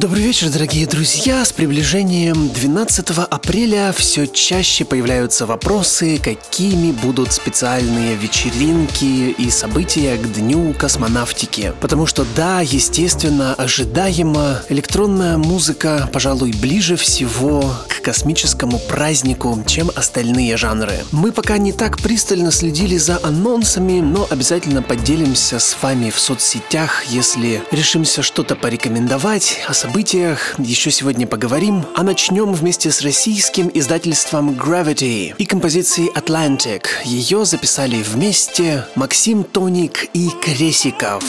Добрый вечер, дорогие друзья! С приближением 12 апреля все чаще появляются вопросы, какими будут специальные вечеринки и события к Дню космонавтики. Потому что да, естественно, ожидаемо, электронная музыка, пожалуй, ближе всего к космическому празднику, чем остальные жанры. Мы пока не так пристально следили за анонсами, но обязательно поделимся с вами в соцсетях, если решимся что-то порекомендовать, особенно событиях еще сегодня поговорим, а начнем вместе с российским издательством Gravity и композицией Atlantic. Ее записали вместе Максим Тоник и Кресиков.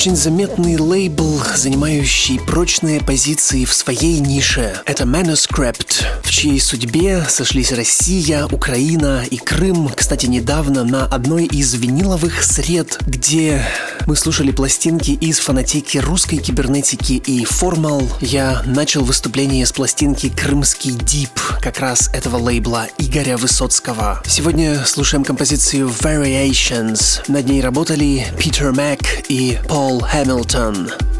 Очень заметный лейбл, занимающий прочные позиции в своей нише. Это Manuscript, в чьей судьбе сошлись Россия, Украина и Крым. Кстати, недавно на одной из виниловых сред, где мы слушали пластинки из фанатики русской кибернетики и формал, я начал выступление с пластинки «Крымский дип», как раз этого лейбла Игоря Высоцкого. Сегодня слушаем композицию Variations. Над ней работали Питер Мак и Пол Paul Hamilton.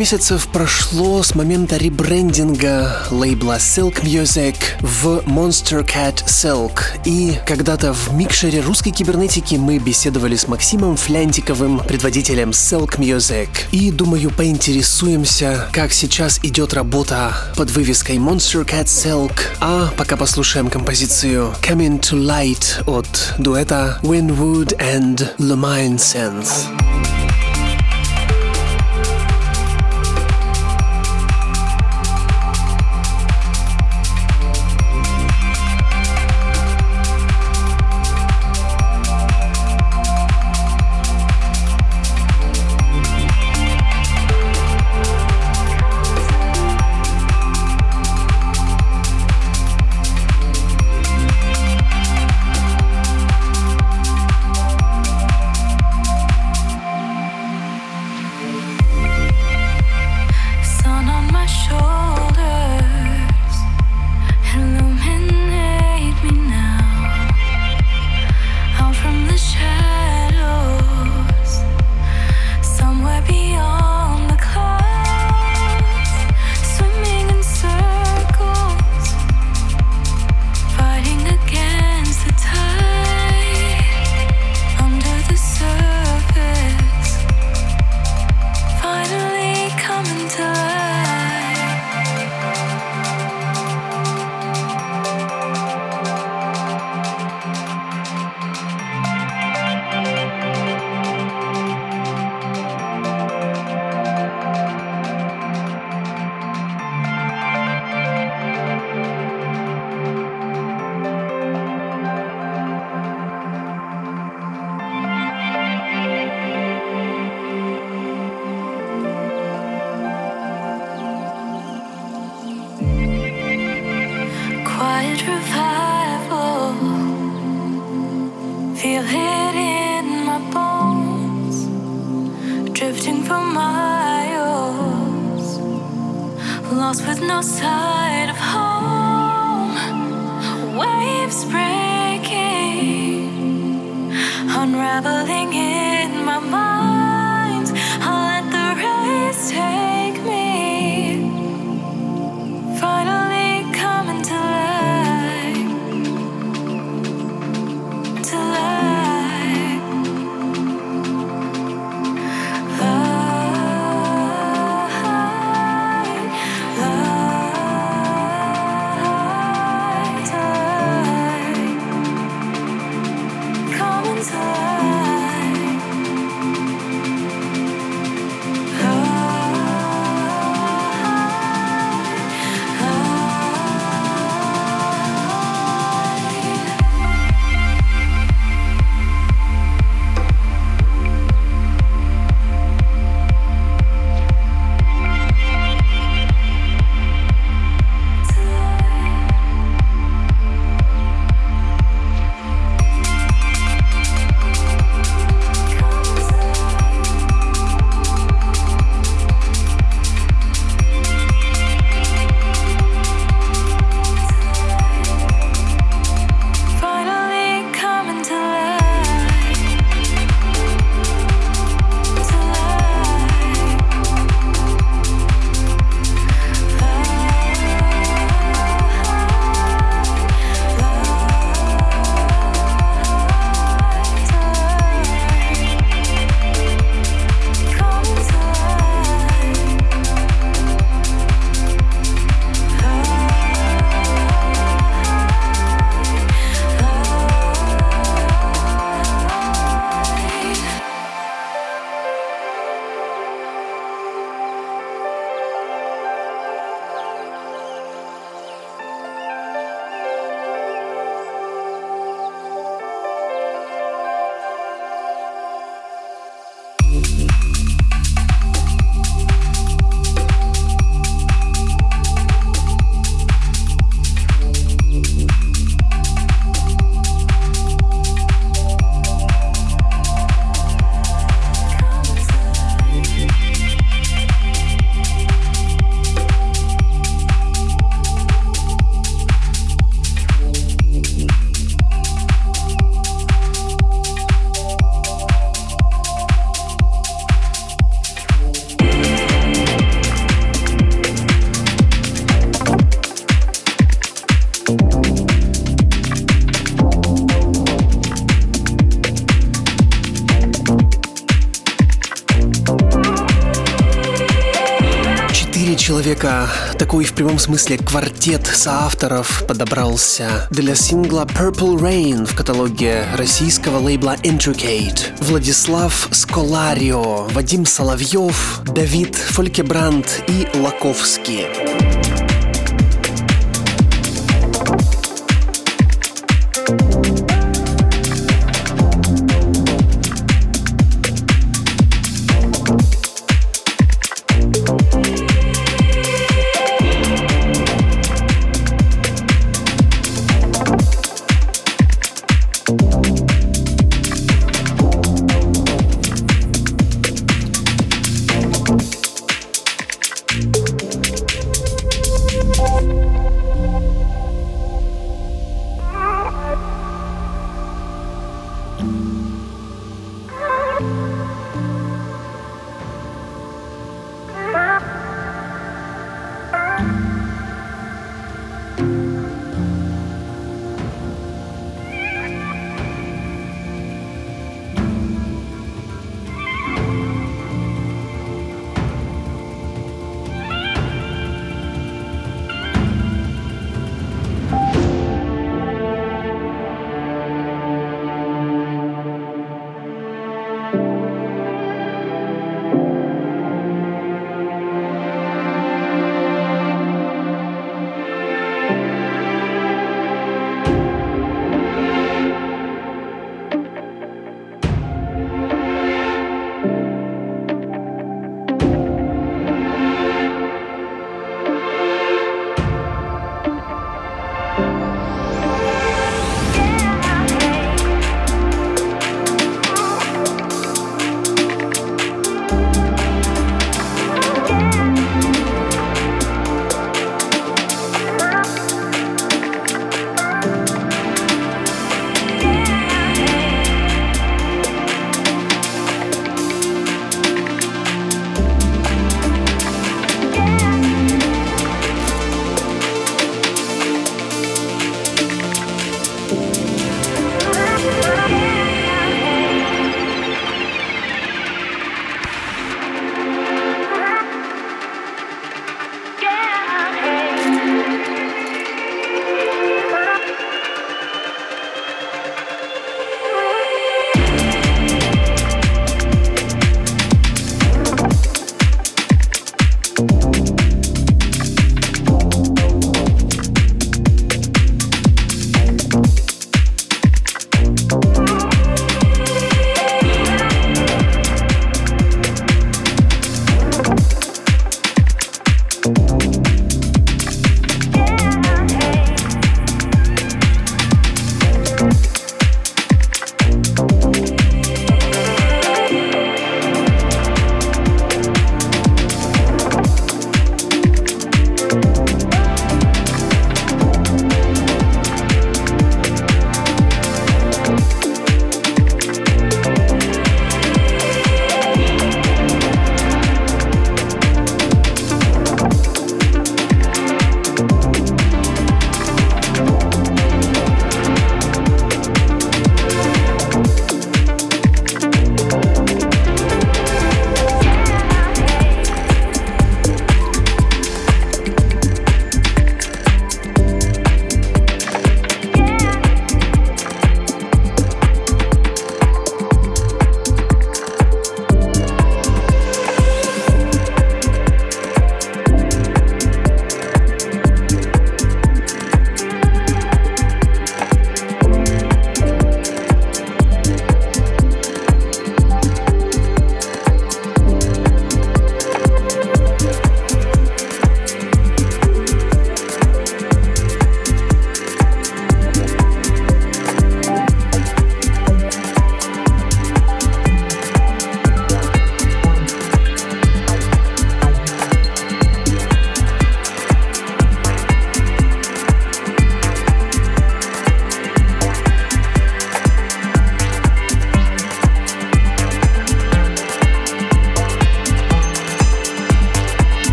Месяцев прошло с момента ребрендинга лейбла Silk Music в Monster Cat Silk. И когда-то в микшере русской кибернетики мы беседовали с Максимом Флянтиковым, предводителем Silk Music. И, думаю, поинтересуемся, как сейчас идет работа под вывеской Monster Cat Silk. А пока послушаем композицию Coming to Light от дуэта Winwood and Lumine Synth. Человека, такой в прямом смысле квартет соавторов подобрался для сингла Purple Rain в каталоге российского лейбла Intricate. Владислав Сколарио, Вадим Соловьев, Давид Фолькебранд и Лаковский.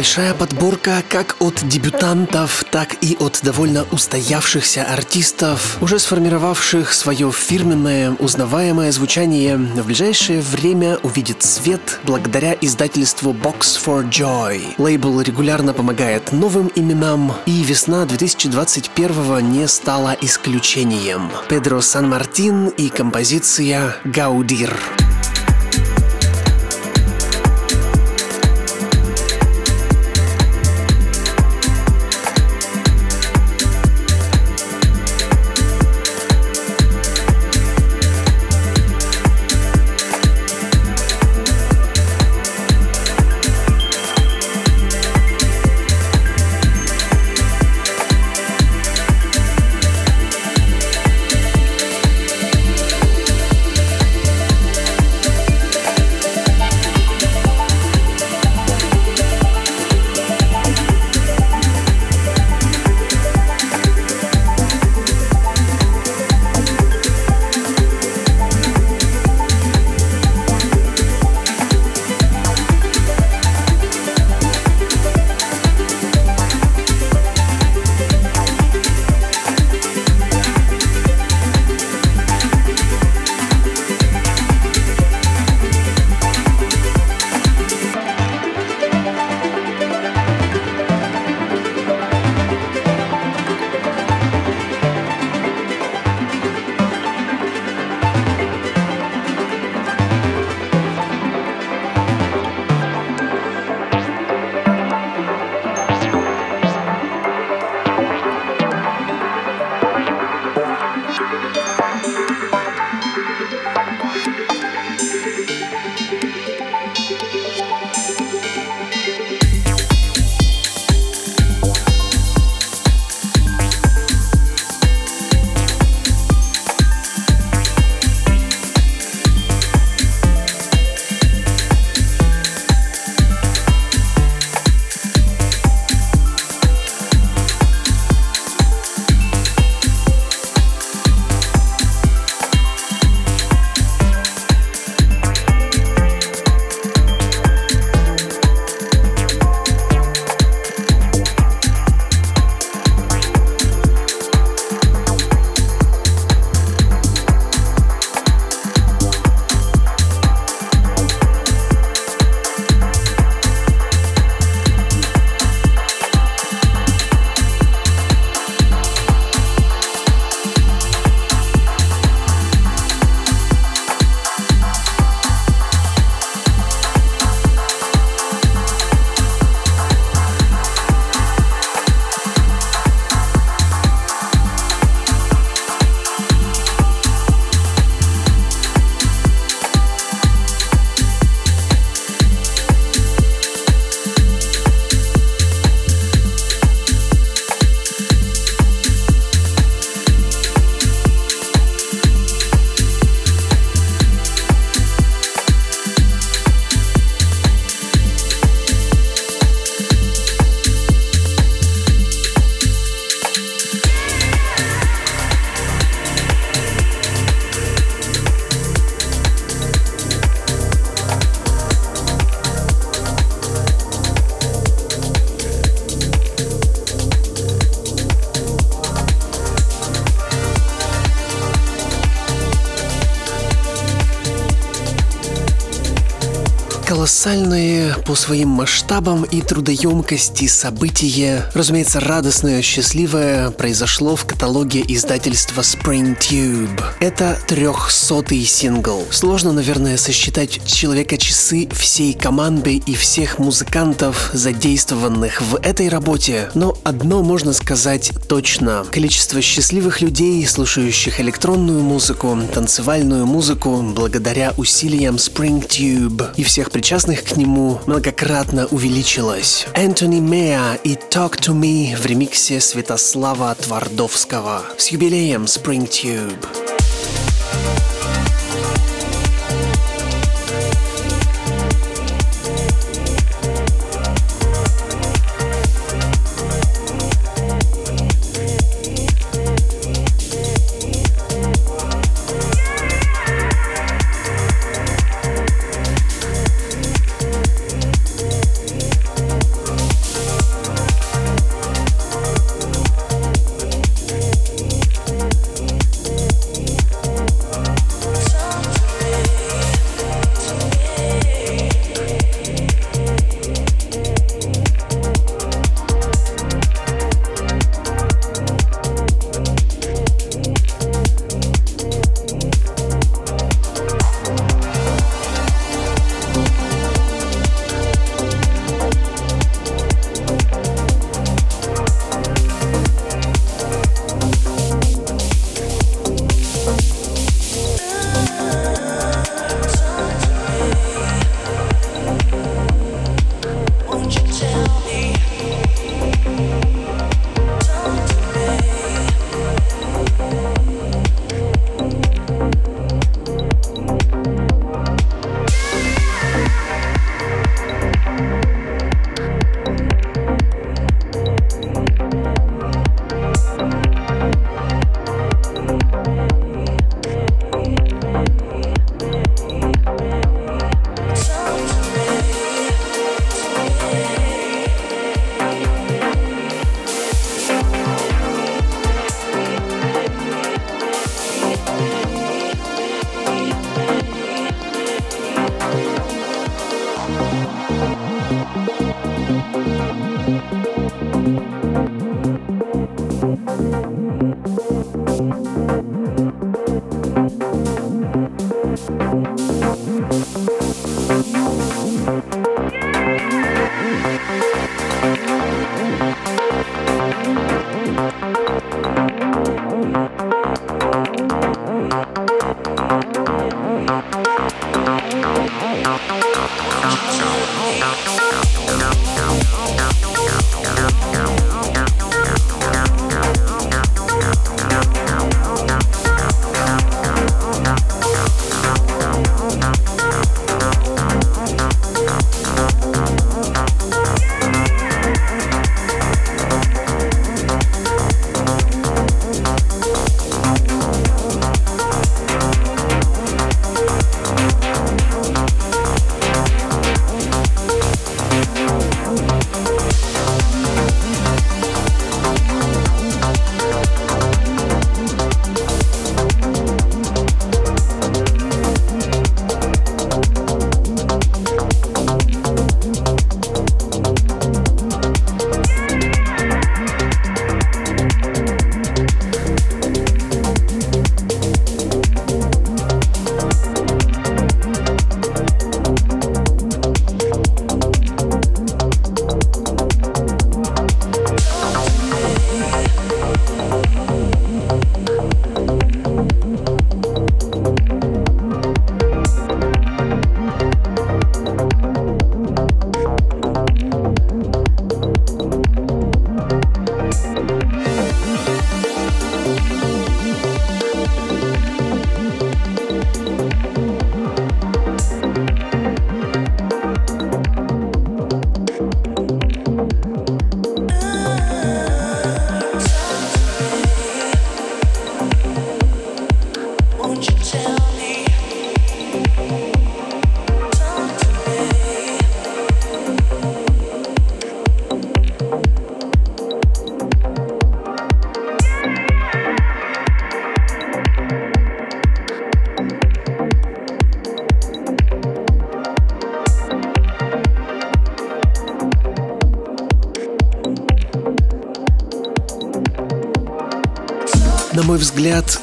Большая подборка как от дебютантов, так и от довольно устоявшихся артистов, уже сформировавших свое фирменное, узнаваемое звучание, в ближайшее время увидит свет благодаря издательству Box for Joy. Лейбл регулярно помогает новым именам, и весна 2021 не стала исключением. Педро Сан-Мартин и композиция «Гаудир». Колоссальное по своим масштабам и трудоемкости событие, разумеется, радостное, счастливое, произошло в каталоге издательства Spring Tube. Это трехсотый сингл. Сложно, наверное, сосчитать человека-часы всей команды и всех музыкантов, задействованных в этой работе, но одно можно сказать точно. Количество счастливых людей, слушающих электронную музыку, танцевальную музыку, благодаря усилиям Spring Tube и всех причастных к нему многократно увеличилось. Энтони Меа и Talk to Me в ремиксе Святослава Твардовского. С юбилеем Spring взгляд,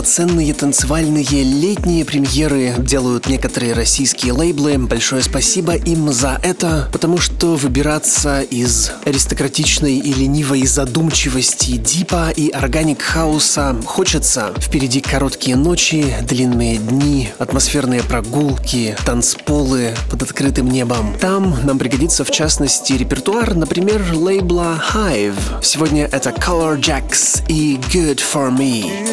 полноценные танцевальные летние премьеры делают некоторые российские лейблы. Большое спасибо им за это, потому что выбираться из аристократичной и ленивой задумчивости дипа и органик хауса хочется. Впереди короткие ночи, длинные дни, атмосферные прогулки, танцполы под открытым небом. Там нам пригодится в частности репертуар, например, лейбла Hive. Сегодня это Color Jacks и Good for me.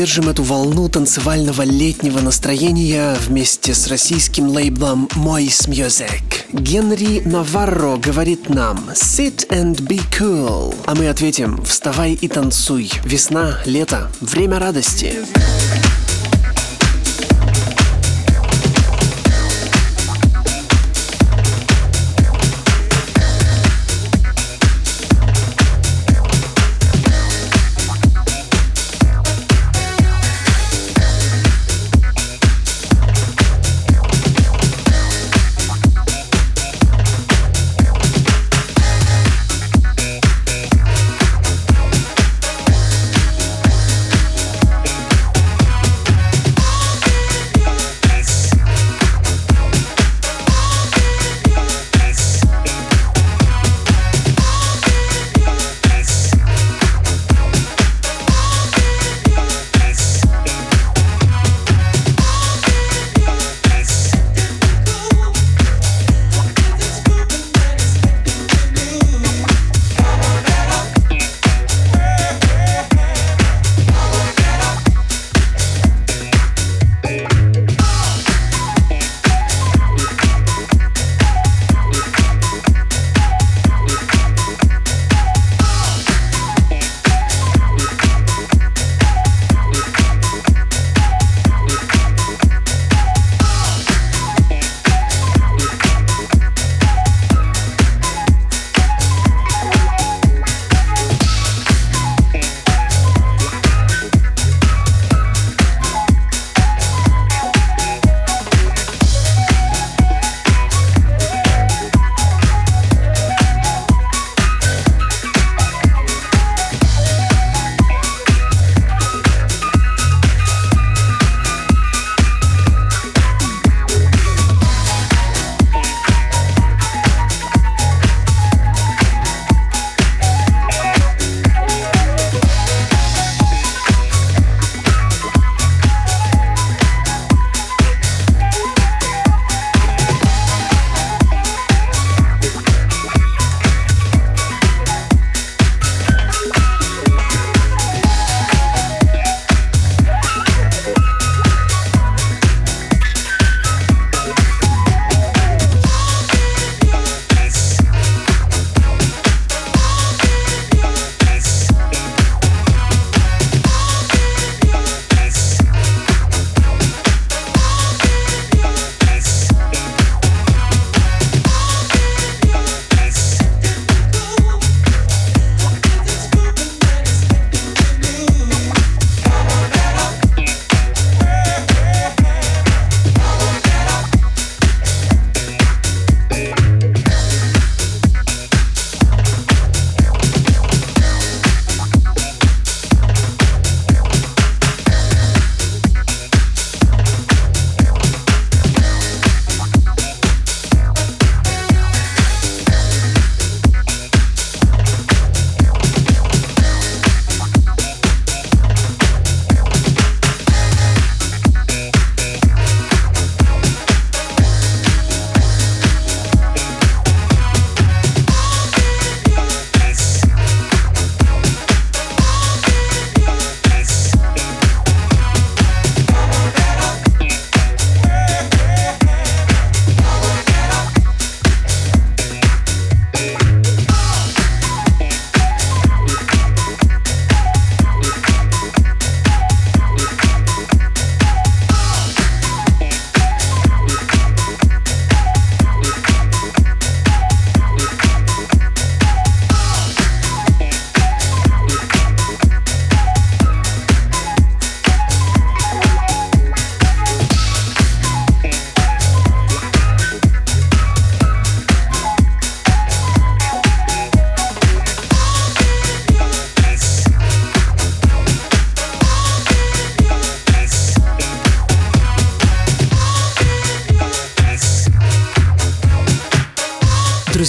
Поддержим эту волну танцевального летнего настроения вместе с российским лейблом Moist Music. Генри Наварро говорит нам «Sit and be cool», а мы ответим «Вставай и танцуй». Весна, лето, время радости.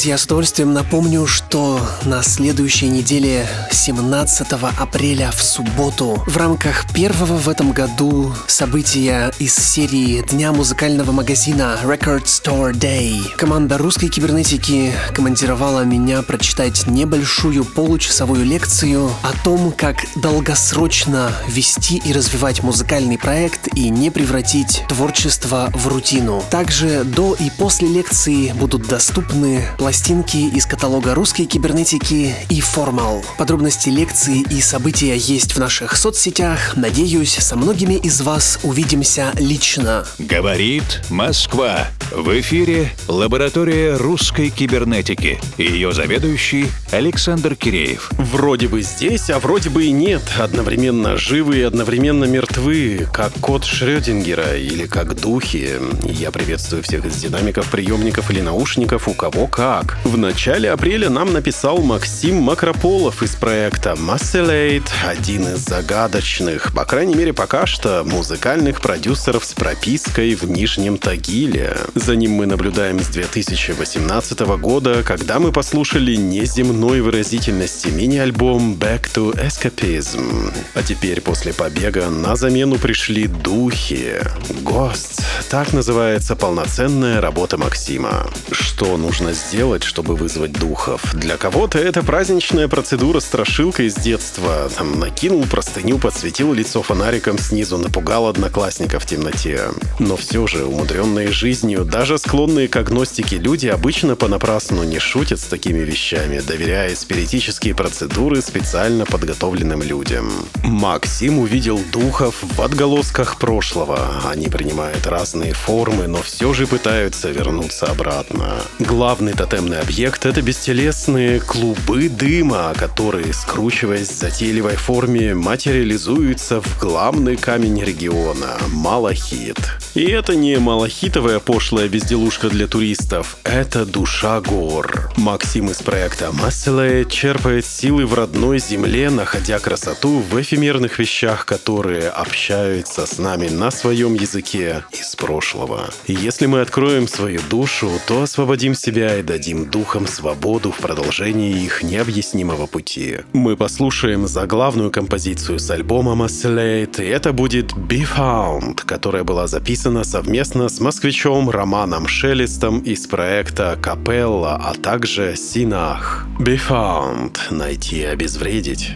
Друзья, с удовольствием напомню, что на следующей неделе, 17 апреля в субботу, в рамках первого в этом году события из серии Дня музыкального магазина Record Store Day, команда русской кибернетики командировала меня прочитать небольшую получасовую лекцию о том, как долгосрочно вести и развивать музыкальный проект и не превратить творчество в рутину. Также до и после лекции будут доступны пластинки из каталога русской кибернетики и Формал. Подробности лекции и события есть в наших соцсетях. Надеюсь, со многими из вас увидимся лично. Говорит Москва. В эфире лаборатория русской кибернетики. Ее заведующий Александр Киреев. Вроде бы здесь, а вроде бы и нет. Одновременно живы и одновременно мертвы, как кот Шрёдингера или как духи. Я приветствую всех из динамиков, приемников или наушников, у кого как. В начале апреля нам написал Максим Макрополов из проекта Masselate, один из загадочных, по крайней мере пока что, музыкальных продюсеров с пропиской в Нижнем Тагиле. За ним мы наблюдаем с 2018 года, когда мы послушали неземной выразительности мини-альбом Back to Escapism. А теперь после побега на замену пришли духи. Ghosts. Так называется полноценная работа Максима. Что нужно сделать, чтобы вызвать духов? Для кого-то это праздничная процедура страшилка из детства. Там накинул простыню, подсветил лицо фонариком снизу, напугал одноклассника в темноте. Но все же, умудренные жизнью, даже склонные к агностике люди обычно понапрасну не шутят с такими вещами, доверяя спиритические процедуры специально подготовленным людям. Максим увидел духов в отголосках прошлого. Они принимают разные формы, но все же пытаются вернуться обратно. Главный тотемный объект — это бестелесные клубы дыма, которые, скручиваясь в затейливой форме, материализуются в главный камень региона — Малахит. И это не малахитовая пошлая безделушка для туристов, это душа гор. Максим из проекта Masselay черпает силы в родной земле, находя красоту в эфемерных вещах, которые общаются с нами на своем языке из прошлого. Если мы откроем свою душу, то освободим себя и дадим духам свободу в продолжении их необъяснимого пути. Мы послушаем заглавную композицию с альбома Masselate, и это будет Be Found, которая была записана совместно с москвичом Романом Шелестом из проекта Капелла, а также Синах. Be Found — найти и обезвредить.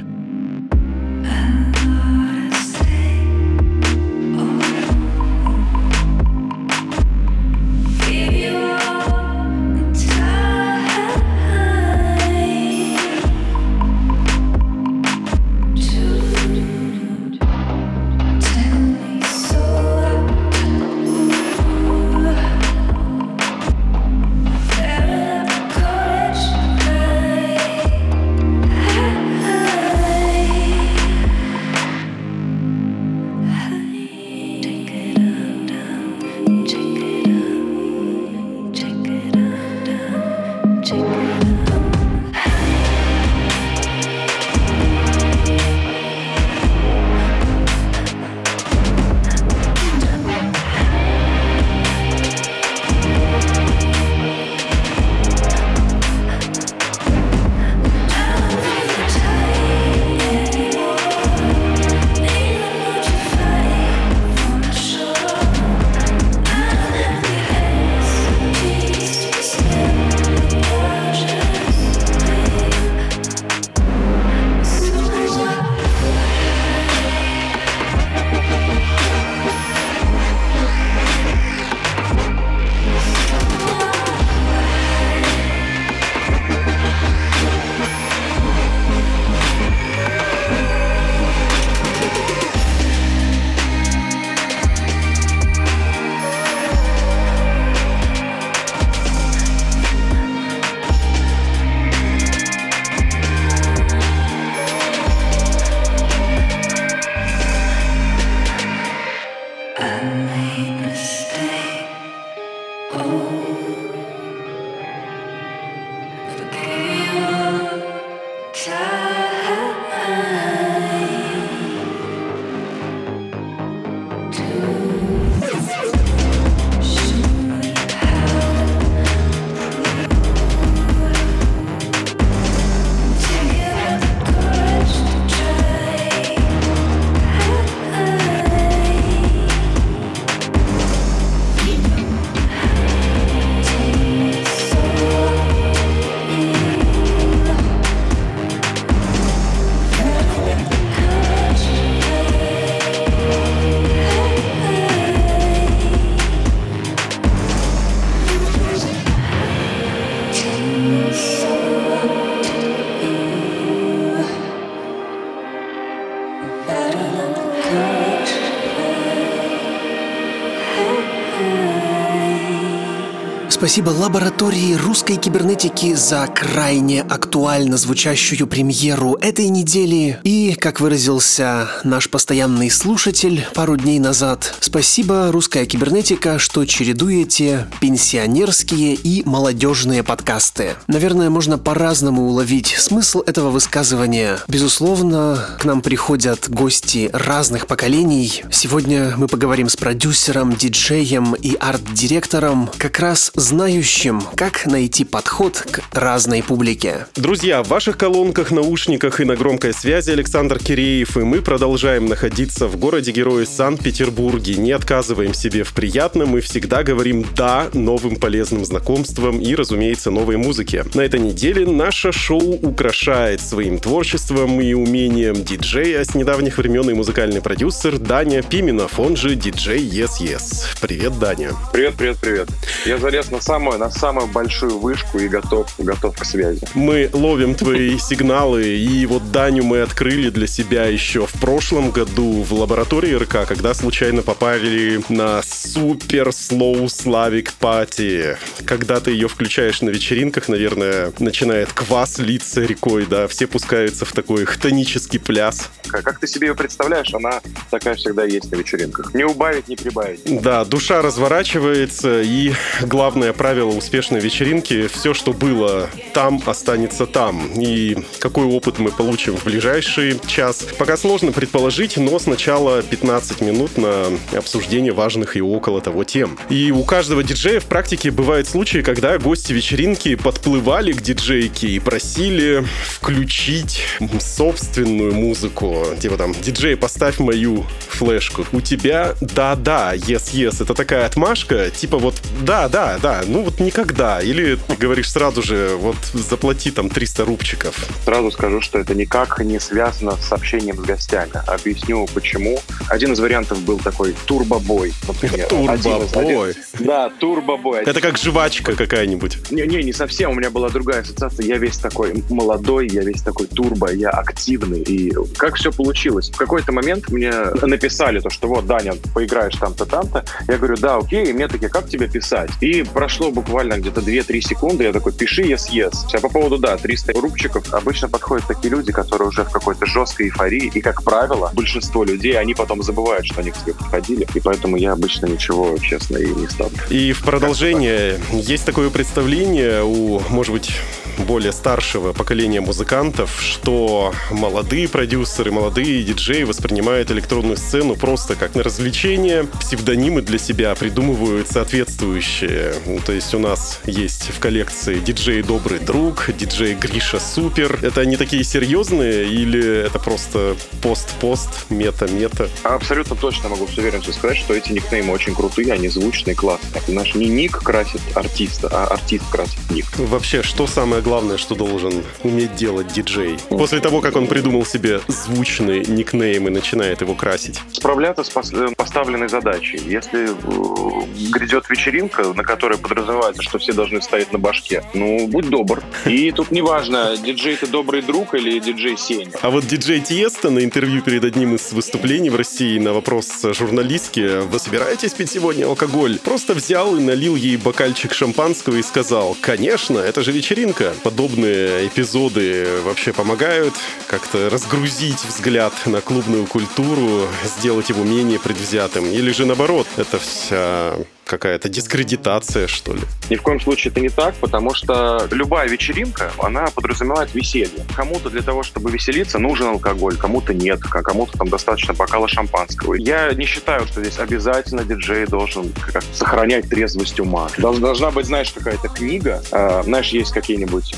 Спасибо лаборатории русской кибернетики за крайне актуально звучащую премьеру этой недели. И, как выразился наш постоянный слушатель пару дней назад, спасибо русская кибернетика, что чередуете пенсионерские и молодежные подкасты. Наверное, можно по-разному уловить смысл этого высказывания. Безусловно, к нам приходят гости разных поколений. Сегодня мы поговорим с продюсером, диджеем и арт-директором как раз знающим, как найти подход к разной публике. Друзья, в ваших колонках, наушниках и на громкой связи Александр Киреев, и мы продолжаем находиться в городе-герое Санкт-Петербурге. Не отказываем себе в приятном и всегда говорим «да» новым полезным знакомствам и, разумеется, новой музыке. На этой неделе наше шоу украшает своим творчеством и умением диджея с недавних времен и музыкальный продюсер Даня Пименов, он же диджей Yes Yes. Привет, Даня. Привет, привет, привет. Я залез на самую, на самую большую вышку и готов, готов к связи. Мы ловим твои сигналы, и вот Даню мы открыли для себя еще в прошлом году в лаборатории РК, когда случайно попали на супер слоу славик пати. Когда ты ее включаешь на вечеринках, наверное, начинает квас литься рекой, да, все пускаются в такой хтонический пляс. Как ты себе ее представляешь, она такая всегда есть на вечеринках. Не убавить, не прибавить. Да, душа разворачивается, и главное правило успешной вечеринки – все, что было там, останется там. И какой опыт мы получим в ближайший час, пока сложно предположить, но сначала 15 минут на обсуждение важных и около того тем. И у каждого диджея в практике бывают случаи, когда гости вечеринки подплывали к диджейке и просили включить собственную музыку. Типа там, диджей, поставь мою флешку. У тебя да-да, yes-yes. Это такая отмашка, типа вот да-да, да, ну вот никогда. Или ты говоришь сразу же, вот заплати там 300 рубчиков. Сразу скажу, что это никак не связано с общением с гостями. Объясню почему. Один из вариантов был такой турбобой, например. Турбобой? Да, турбобой. Это как жвачка какая-нибудь. Не, не, не совсем. У меня была другая ассоциация. Я весь такой молодой, я весь такой турбо, я активный. И как все получилось? В какой-то момент мне написали то, что вот, Даня, поиграешь там-то, там-то. Я говорю, да, окей. И мне такие, как тебе писать? И прошло буквально где-то 2-3 секунды. Я такой, пиши yes, yes. А по поводу, да, 300 рубчиков. Обычно подходят такие люди, которые уже в какой-то жесткой эйфории. И, как правило, большинство людей, они потом забывают, что они к тебе подходили. И поэтому я обычно ничего, честно, и не ставлю. И в продолжение есть такое представление у, может быть, более старшего поколения музыкантов, что молодые продюсеры, молодые диджеи воспринимают электронную сцену просто как на развлечение, псевдонимы для себя придумывают соответствующие. Ну, то есть у нас есть в коллекции диджей Добрый Друг, диджей Гриша Супер. Это они такие серьезные или это просто пост-пост, мета-мета? Абсолютно точно могу с уверенностью сказать, что эти никнеймы очень крутые, они звучные, классные. Наш не ник красит артиста, а артист красит ник. Вообще, что самое главное, что должен уметь делать диджей? После того, как он придумал себе звучный никнейм и начинает его красить. Справляться с пос- поставленной задачей. Если э, грядет вечеринка, на которой подразумевается, что все должны стоять на башке, ну, будь добр. И тут неважно, диджей ты добрый друг или диджей Сеня. А вот диджей Тиеста на интервью перед одним из выступлений в России на вопрос журналистки «Вы собираетесь пить сегодня алкоголь?» Просто взял и налил ей бокальчик шампанского и сказал «Конечно, это же вечеринка». Подобные эпизоды вообще помогают как-то разгрузить взгляд на клубную культуру, сделать его менее предвзятым. Или же наоборот, это вся какая-то дискредитация, что ли? Ни в коем случае это не так, потому что любая вечеринка, она подразумевает веселье. Кому-то для того, чтобы веселиться, нужен алкоголь, кому-то нет, а кому-то там достаточно бокала шампанского. Я не считаю, что здесь обязательно диджей должен сохранять трезвость ума. Долж- Должна быть, знаешь, какая-то книга, э, знаешь, есть какие-нибудь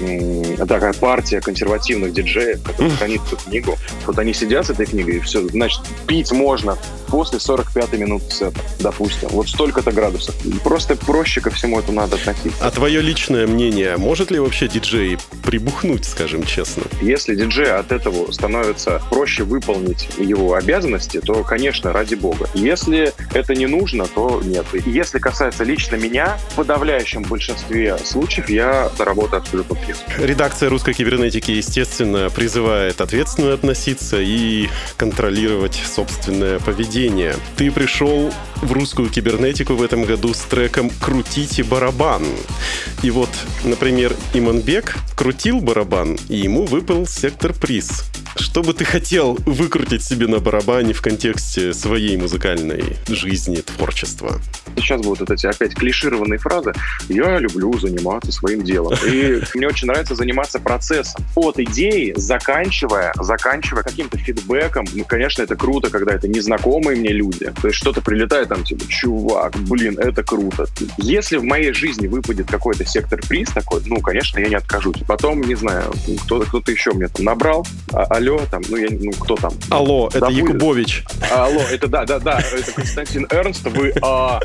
такая партия консервативных диджеев, которые хранит эту книгу. Вот они сидят с этой книгой, и все, значит, пить можно после 45 минут сета, допустим. Вот столько-то градусов. Просто проще ко всему этому надо относиться. А твое личное мнение, может ли вообще диджей прибухнуть, скажем честно? Если диджей от этого становится проще выполнить его обязанности, то, конечно, ради бога. Если это не нужно, то нет. Если касается лично меня, в подавляющем большинстве случаев я работаю абсолютно трезвым. Редакция русской кибернетики, естественно, призывает ответственно относиться и контролировать собственное поведение. Ты пришел в русскую кибернетику в этом году с треком «Крутите барабан». И вот, например, Иманбек крутил барабан, и ему выпал сектор приз. Что бы ты хотел выкрутить себе на барабане в контексте своей музыкальной жизни, творчества? Сейчас будут вот эти опять клишированные фразы. Я люблю заниматься своим делом. И мне очень нравится заниматься процессом. От идеи, заканчивая, заканчивая каким-то фидбэком. Ну, конечно, это круто, когда это незнакомые мне люди. То есть что-то прилетает там, типа, чувак, блин, это круто. Если в моей жизни выпадет какой-то сектор-приз такой, ну, конечно, я не откажусь. Потом, не знаю, кто-то кто еще мне там набрал, а, алло, там, ну, я, ну, кто там? Алло, это Забыли. Якубович. Алло, это да, да, да, это Константин Эрнст, вы, а,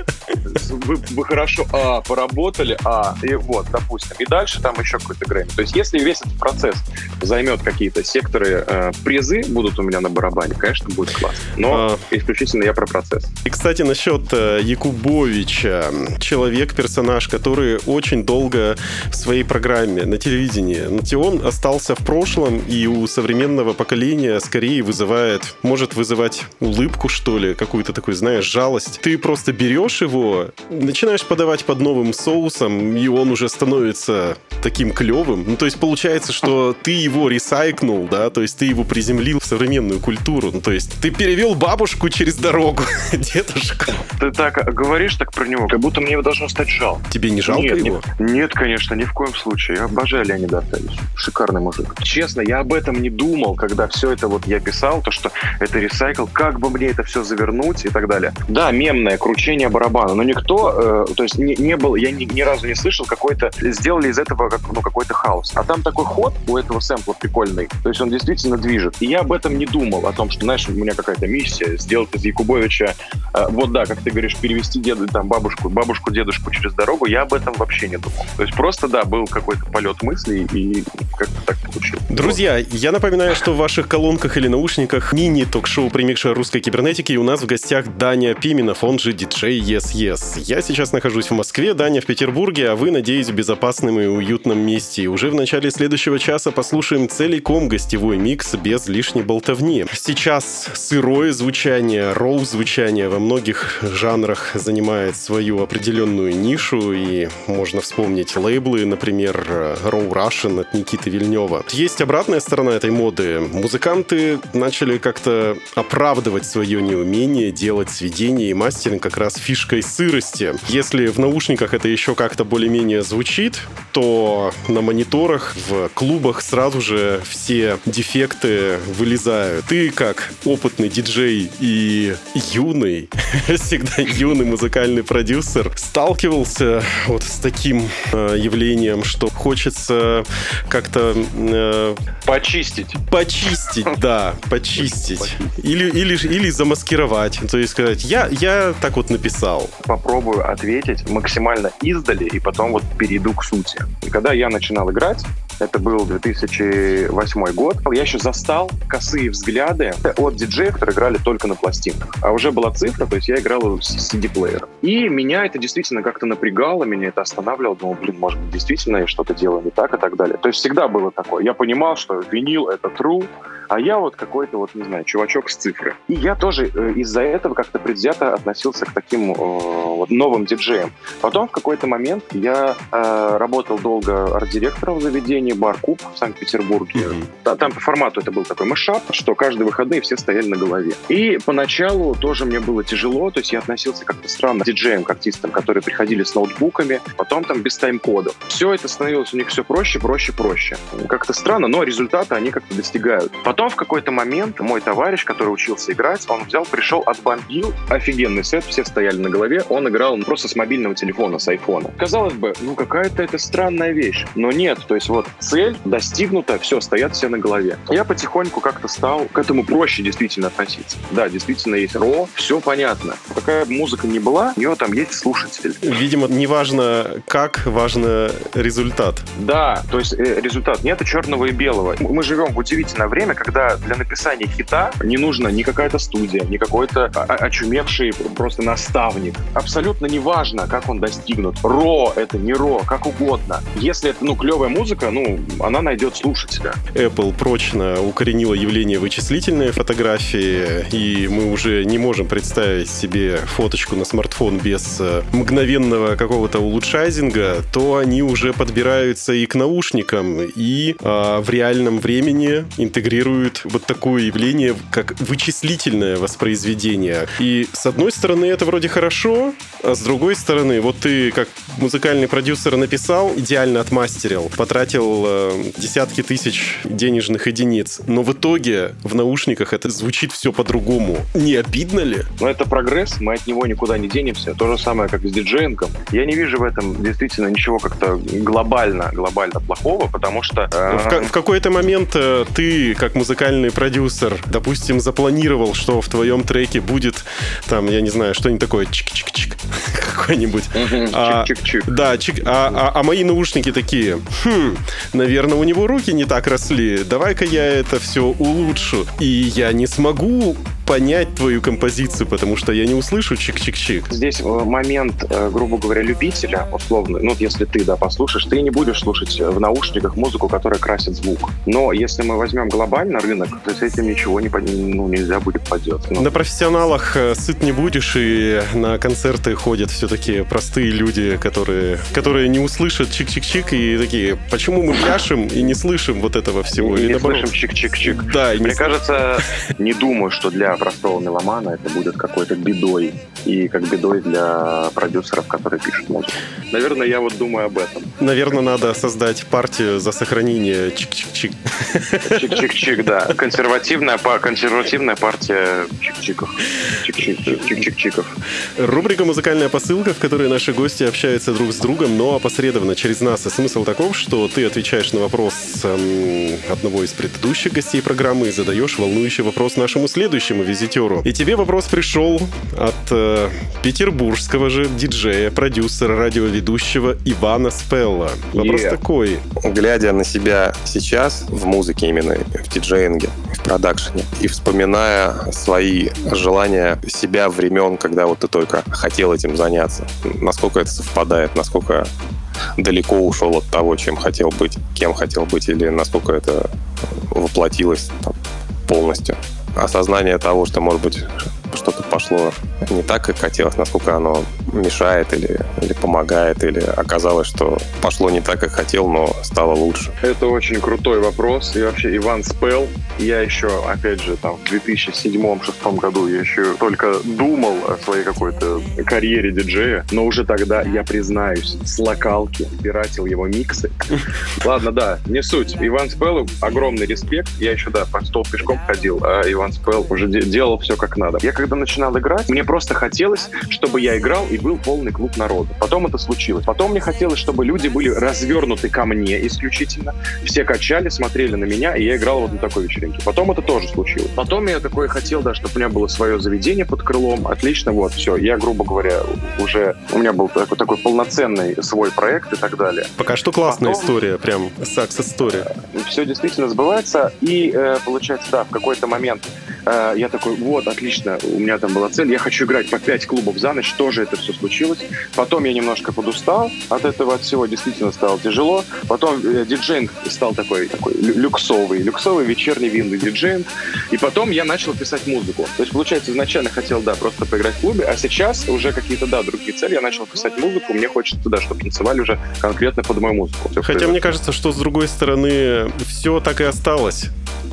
вы, вы хорошо а, поработали, а, и вот, допустим, и дальше там еще какой-то Грэмми. То есть если весь этот процесс займет какие-то секторы, э, призы будут у меня на барабане, конечно, будет классно. Но А. исключительно я про процесс. И, кстати, насчет э, Якубовича. Человек, персонаж, который очень долго в своей программе на телевидении. Но он остался в прошлом, и у современного поколения скорее вызывает, может вызывать улыбку, что ли, какую-то такую, знаешь, жалость. Ты просто берешь его, начинаешь подавать под новым соусом, и он уже становится таким клевым. Ну, то есть получается, что ты его ресайкнул, да, то есть ты его приземлил в современную культуру. Ну, то есть ты перевел бабушку через дорогу, дедушку. Ты так говоришь так про него, как будто мне его должно стать жалко. Тебе не жалко нет, его? Нет, нет, конечно, ни в коем случае. Я обожаю Леонида Артемьевича. Шикарный мужик. Честно, я об этом не думал, когда все это вот я писал, то, что это ресайкл, как бы мне это все завернуть и так далее. Да, мемное кручение барабана, но никто, э, то есть не, не был, я ни, ни разу не слышал какой-то, сделали из этого как, ну, какой-то хаос. А там такой ход у этого сэмпла прикольный, то есть он действительно движет. И я об этом не думал, о том, что, знаешь, у меня какая-то миссия, сделать из Якубовича, э, вот да, как ты говоришь, перевести деду, там, бабушку, бабушку, дедушку через дорогу, я об этом вообще не думал. То есть просто, да, был какой-то полет мыслей, и как-то так получилось. Друзья, я напоминаю, что в ваших колонках или наушниках мини-ток-шоу «Примикша русской кибернетики» и у нас в гостях Даня Пименов, он же диджей Yes Yes. Я сейчас нахожусь в Москве, Даня в Петербурге, а вы, надеюсь, в безопасном и уютном месте. И уже в начале следующего часа послушаем целиком гостевой микс без лишней болтовни. Сейчас сырое звучание, роу-звучание во многих жанрах занимает свою определенную нишу, и можно вспомнить лейблы, например, Row Russian от Никиты Вильнева. Есть обратная сторона этой моды. Музыканты начали как-то оправдывать свое неумение делать сведения и мастеринг как раз фишкой сырости. Если в наушниках это еще как-то более-менее звучит, то на мониторах в клубах сразу же все дефекты вылезают. Ты как опытный диджей и юный, всегда юный музыкальный продюсер, сталкивался вот с таким э, явлением, что хочется как-то э, Почистить. Почистить, да, почистить. Или, или, или замаскировать. То есть сказать, я, я так вот написал. попробую ответить максимально издали и потом вот перейду к сути. И когда я начинал играть, это был 2008 год, я еще застал косые взгляды от диджеев, которые играли только на пластинках. А уже была цифра, то есть я играл с CD-плеером. И меня это действительно как-то напрягало, меня это останавливало. Думал, блин, может быть, действительно я что-то делаю не так и так далее. То есть всегда было такое. Я понимал, что винил — это true, а я вот какой-то, вот не знаю, чувачок с цифры. И я тоже э, из-за этого как-то предвзято относился к таким э, вот новым диджеям. Потом в какой-то момент я э, работал долго арт-директором в заведении «Бар Куб» в Санкт-Петербурге. Та- Там по формату это был такой мышап, что каждые выходные все стояли на голове. И поначалу тоже мне было тяжело, то есть я относился как-то странно к диджеям, к артистам, которые приходили с ноутбуками, потом там без тайм-кодов. Все это становилось у них все проще, проще, проще. Как-то странно, но результаты они как-то достигают. Потом в какой-то момент мой товарищ, который учился играть, он взял, пришел, отбомбил офигенный сет, все стояли на голове, он играл просто с мобильного телефона, с айфона. Казалось бы, ну какая-то это странная вещь. Но нет, то есть вот цель достигнута, все, стоят все на голове. Я потихоньку как-то стал к этому проще действительно относиться. Да, действительно есть ро, все понятно. Какая бы музыка ни была, у нее там есть слушатель. Видимо, не важно как, важно результат. Да, то есть э, результат нет черного и белого. Мы живем в удивительное время, когда для написания хита не нужно ни какая-то студия, ни какой-то о- о- очумевший просто наставник. Абсолютно неважно, как он достигнут. Ро это не ро, как угодно. Если это, ну, клевая музыка, ну, она найдет слушателя. Apple прочно укоренила явление вычислительной фотографии, и мы уже не можем представить себе фоточку на смартфон без э, мгновенного какого-то улучшайзинга, то они уже подбираются и к наушникам, и а, в реальном времени интегрируют вот такое явление, как вычислительное воспроизведение. И с одной стороны, это вроде хорошо, а с другой стороны, вот ты как музыкальный продюсер написал, идеально отмастерил, потратил э, десятки тысяч денежных единиц, но в итоге в наушниках это звучит все по-другому. Не обидно ли? Но это прогресс, мы от него никуда не денемся. То же самое, как с диджеингом. Я не вижу в этом действительно ничего как-то глобально, глобально плохого, потому что... Э... В, в какой-то момент э, ты, как музыкальный продюсер, допустим, запланировал, что в твоем треке будет, там, я не знаю, что-нибудь такое чик-чик-чик какой-нибудь. А, Чик-чик-чик. Да, чик, а, а, а мои наушники такие, хм, наверное, у него руки не так росли, давай-ка я это все улучшу. И я не смогу понять твою композицию, потому что я не услышу чик-чик-чик. Здесь э, момент, э, грубо говоря, любителя, условно, ну, если ты, да, послушаешь, ты не будешь слушать в наушниках музыку, которая красит звук. Но если мы возьмем глобально рынок, то с этим ничего не, ну, нельзя будет поделать. Ну. На профессионалах э, сыт не будешь, и на концерты ходят все-таки простые люди, которые, которые не услышат чик-чик-чик и такие, почему мы пляшем и не слышим вот этого всего? И не наоборот? слышим чик-чик-чик. Да, не Мне с- кажется, не думаю, что для простого меломана это будет какой-то бедой. И как бедой для продюсеров, которые пишут музыку. Наверное, я вот думаю об этом. Наверное, надо создать партию за сохранение чик-чик-чик. Чик-чик-чик, да. Консервативная, па- консервативная партия чик-чиков. Чик-чик- Чик-чик-чиков. Рубрика «Музыкальная посылка», в которой наши гости общаются друг с другом, но опосредованно через нас. И смысл таков, что ты отвечаешь на вопрос эм, одного из предыдущих гостей программы и задаешь волнующий вопрос нашему следующему визитеру. И тебе вопрос пришел от э, петербургского же диджея, продюсера, радиоведущего Ивана Спелла. Вопрос Yeah. такой. глядя на себя сейчас в музыке именно, в диджеинге, в продакшене, и вспоминая свои желания себя времен, когда вот ты только хотел этим заняться, насколько это совпадает, насколько далеко ушел от того, чем хотел быть, кем хотел быть, или насколько это воплотилось там, полностью. Осознание того, что, может быть, что-то пошло не так, как хотелось, насколько оно мешает или, или помогает, или оказалось, что пошло не так, как хотел, но стало лучше. Это очень крутой вопрос. И вообще Иван Спел. Я еще, опять же, там в 2007-2006 году я еще только думал о своей какой-то карьере диджея, но уже тогда, я признаюсь, с локалки пиратил его миксы. Ладно, да, не суть. Иван Спел, огромный респект. Я еще, да, по стол пешком ходил, а Иван Спел уже де- делал все как надо. Я когда начинал играть, мне просто хотелось, чтобы я играл и был полный клуб народа. Потом это случилось. Потом мне хотелось, чтобы люди были развернуты ко мне исключительно. Все качали, смотрели на меня, и я играл вот на такой вечеринке. Потом это тоже случилось. Потом я такой хотел, да, чтобы у меня было свое заведение под крылом. Отлично, вот, все. Я, грубо говоря, уже... У меня был такой, такой полноценный свой проект и так далее. Пока что классная Потом- история, прям сакс-история. все действительно сбывается. И э, получается, да, в какой-то момент э, я такой, вот, отлично, у меня там была цель, я хочу играть по 5 клубов за ночь, тоже это все случилось. Потом я немножко подустал от этого, от всего, действительно стало тяжело. Потом э, диджейнг стал такой, такой лю- люксовый, люксовый вечерний винный диджейнг. И потом я начал писать музыку. То есть, получается, изначально хотел, да, просто поиграть в клубе, а сейчас уже какие-то, да, другие цели. Я начал писать музыку, мне хочется, да, чтобы танцевали уже конкретно под мою музыку. Всё Хотя мне кажется, что с другой стороны все так и осталось.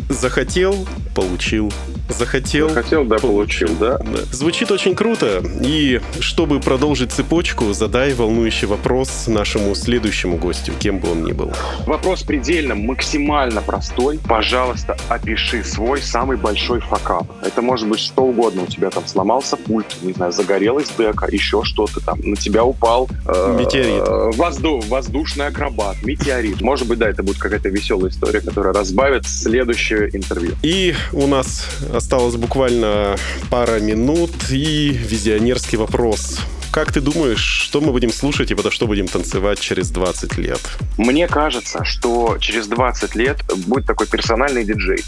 Захотел, получил. Захотел, Хотел, да, получил, да. Да. Звучит очень круто. И чтобы продолжить цепочку, задай волнующий вопрос нашему следующему гостю, кем бы он ни был. Вопрос предельно, максимально простой. Пожалуйста, опиши свой самый большой факап. Это может быть что угодно. У тебя там сломался пульт, не знаю, загорелась дека, еще что-то там. На тебя упал э, Метеорит. э, возду- воздушный акробат, метеорит. Может быть, да, это будет какая-то веселая история, которая разбавит следующее интервью. И у нас осталось буквально пара минут и визионерский вопрос. Как ты думаешь, что мы будем слушать и под что будем танцевать через 20 лет? Мне кажется, что через 20 лет будет такой персональный диджей.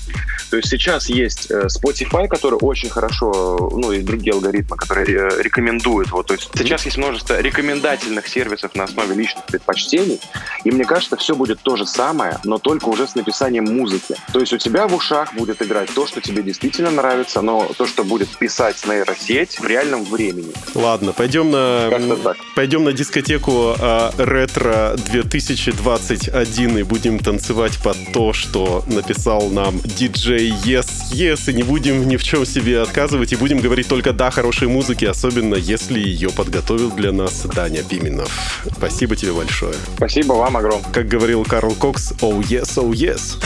То есть сейчас есть э, Spotify, который очень хорошо, ну и другие алгоритмы, которые э, рекомендуют. Вот, то есть сейчас есть множество рекомендательных сервисов на основе личных предпочтений, и мне кажется, все будет то же самое, но только уже с написанием музыки. То есть у тебя в ушах будет играть то, что тебе действительно нравится, но то, что будет писать нейросеть в реальном времени. Ладно, пойдем на, пойдем на дискотеку а, ретро 2021 и будем танцевать под то, что написал нам диджей Yes Yes, и не будем ни в чем себе отказывать, и будем говорить только да хорошей музыки, особенно если ее подготовил для нас Даня Пименов. Спасибо тебе большое. Спасибо вам огромное. Как говорил Карл Кокс, oh yes, oh yes.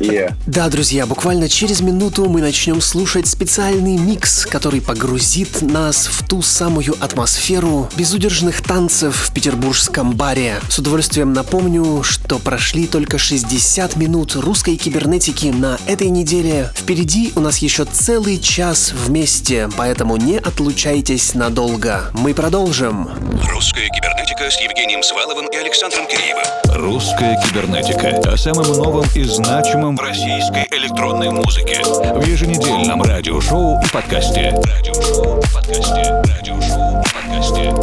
Yeah. Да, друзья, буквально через минуту мы начнем слушать специальный микс, который погрузит нас в ту самую атмосферу безудержных танцев в петербургском баре. С удовольствием напомню, что прошли только 60 минут русской кибернетики на этой неделе. Впереди у нас еще целый час вместе, поэтому не отлучайтесь надолго. Мы продолжим. Русская кибернетика с Евгением Сваловым и Александром Киреевым. Русская кибернетика о самом новом и значимом в российской электронной музыке в еженедельном радиошоу и подкасте. Радиошоу и подкасте. Радиошоу Podcast.